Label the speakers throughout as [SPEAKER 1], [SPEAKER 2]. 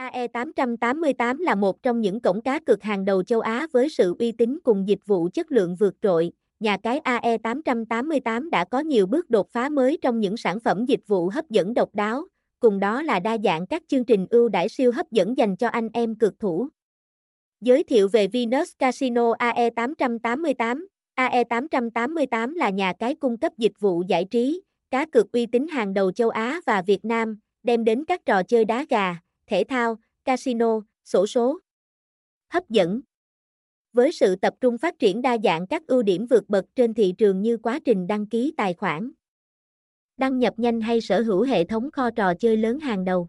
[SPEAKER 1] AE888 là một trong những cổng cá cược hàng đầu châu Á với sự uy tín cùng dịch vụ chất lượng vượt trội. Nhà cái AE888 đã có nhiều bước đột phá mới trong những sản phẩm dịch vụ hấp dẫn độc đáo, cùng đó là đa dạng các chương trình ưu đãi siêu hấp dẫn dành cho anh em cược thủ. Giới thiệu về Venus Casino AE888 AE888 là nhà cái cung cấp dịch vụ giải trí, cá cược uy tín hàng đầu châu Á và Việt Nam, đem đến các trò chơi đá gà, thể thao, casino, sổ số. Hấp dẫn Với sự tập trung phát triển đa dạng các ưu điểm vượt bậc trên thị trường như quá trình đăng ký tài khoản, đăng nhập nhanh hay sở hữu hệ thống kho trò chơi lớn hàng đầu.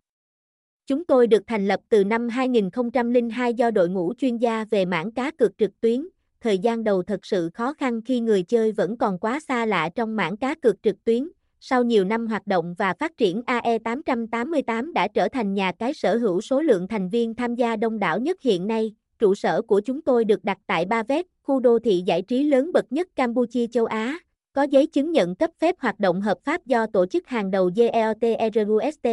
[SPEAKER 1] Chúng tôi được thành lập từ năm 2002 do đội ngũ chuyên gia về mảng cá cược trực tuyến. Thời gian đầu thật sự khó khăn khi người chơi vẫn còn quá xa lạ trong mảng cá cược trực tuyến, sau nhiều năm hoạt động và phát triển AE888 đã trở thành nhà cái sở hữu số lượng thành viên tham gia đông đảo nhất hiện nay. Trụ sở của chúng tôi được đặt tại Ba Vét, khu đô thị giải trí lớn bậc nhất Campuchia châu Á, có giấy chứng nhận cấp phép hoạt động hợp pháp do tổ chức hàng đầu GEOTRUST.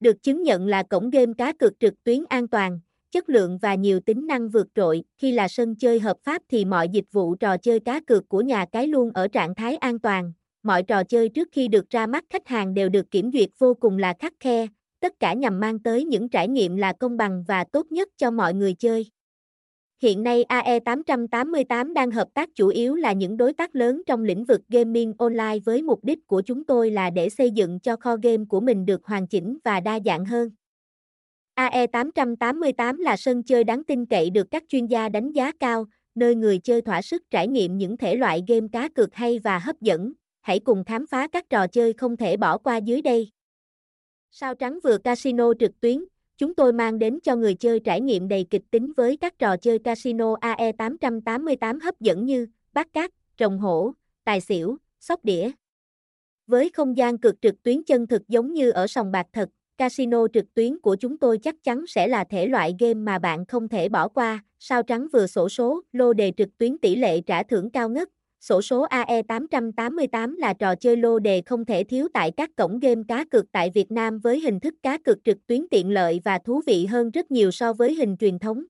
[SPEAKER 1] Được chứng nhận là cổng game cá cược trực tuyến an toàn, chất lượng và nhiều tính năng vượt trội. Khi là sân chơi hợp pháp thì mọi dịch vụ trò chơi cá cược của nhà cái luôn ở trạng thái an toàn, mọi trò chơi trước khi được ra mắt khách hàng đều được kiểm duyệt vô cùng là khắc khe, tất cả nhằm mang tới những trải nghiệm là công bằng và tốt nhất cho mọi người chơi. Hiện nay AE888 đang hợp tác chủ yếu là những đối tác lớn trong lĩnh vực gaming online với mục đích của chúng tôi là để xây dựng cho kho game của mình được hoàn chỉnh và đa dạng hơn. AE888 là sân chơi đáng tin cậy được các chuyên gia đánh giá cao, nơi người chơi thỏa sức trải nghiệm những thể loại game cá cược hay và hấp dẫn, hãy cùng khám phá các trò chơi không thể bỏ qua dưới đây. Sao trắng vừa casino trực tuyến, chúng tôi mang đến cho người chơi trải nghiệm đầy kịch tính với các trò chơi casino AE888 hấp dẫn như bát cát, trồng hổ, tài xỉu, sóc đĩa. Với không gian cực trực tuyến chân thực giống như ở sòng bạc thật, casino trực tuyến của chúng tôi chắc chắn sẽ là thể loại game mà bạn không thể bỏ qua. Sao trắng vừa sổ số, lô đề trực tuyến tỷ lệ trả thưởng cao ngất, Sổ số AE888 là trò chơi lô đề không thể thiếu tại các cổng game cá cược tại Việt Nam với hình thức cá cược trực tuyến tiện lợi và thú vị hơn rất nhiều so với hình truyền thống.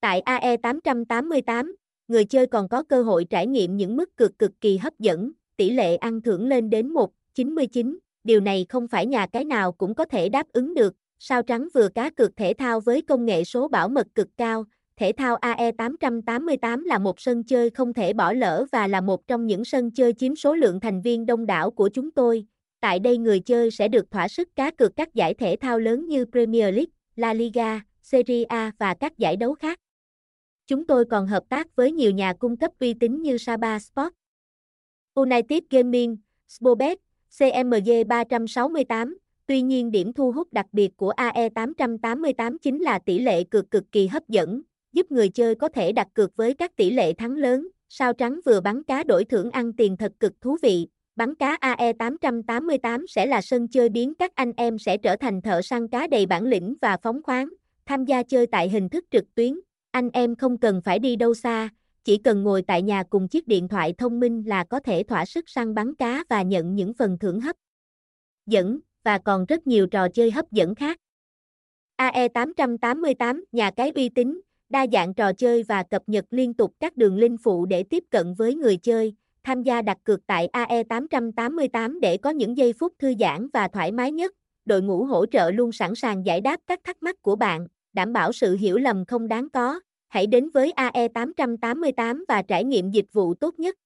[SPEAKER 1] Tại AE888, người chơi còn có cơ hội trải nghiệm những mức cược cực kỳ hấp dẫn, tỷ lệ ăn thưởng lên đến 1,99. Điều này không phải nhà cái nào cũng có thể đáp ứng được. Sao trắng vừa cá cược thể thao với công nghệ số bảo mật cực cao, Thể thao AE888 là một sân chơi không thể bỏ lỡ và là một trong những sân chơi chiếm số lượng thành viên đông đảo của chúng tôi. Tại đây người chơi sẽ được thỏa sức cá cược các giải thể thao lớn như Premier League, La Liga, Serie A và các giải đấu khác. Chúng tôi còn hợp tác với nhiều nhà cung cấp uy tín như Saba Sport, United Gaming, Spobet, CMG 368. Tuy nhiên điểm thu hút đặc biệt của AE888 chính là tỷ lệ cược cực kỳ hấp dẫn, giúp người chơi có thể đặt cược với các tỷ lệ thắng lớn. Sao trắng vừa bắn cá đổi thưởng ăn tiền thật cực thú vị. Bắn cá AE888 sẽ là sân chơi biến các anh em sẽ trở thành thợ săn cá đầy bản lĩnh và phóng khoáng. Tham gia chơi tại hình thức trực tuyến, anh em không cần phải đi đâu xa, chỉ cần ngồi tại nhà cùng chiếc điện thoại thông minh là có thể thỏa sức săn bắn cá và nhận những phần thưởng hấp dẫn, và còn rất nhiều trò chơi hấp dẫn khác. AE888, nhà cái uy tín, đa dạng trò chơi và cập nhật liên tục các đường link phụ để tiếp cận với người chơi, tham gia đặt cược tại AE888 để có những giây phút thư giãn và thoải mái nhất. Đội ngũ hỗ trợ luôn sẵn sàng giải đáp các thắc mắc của bạn, đảm bảo sự hiểu lầm không đáng có. Hãy đến với AE888 và trải nghiệm dịch vụ tốt nhất.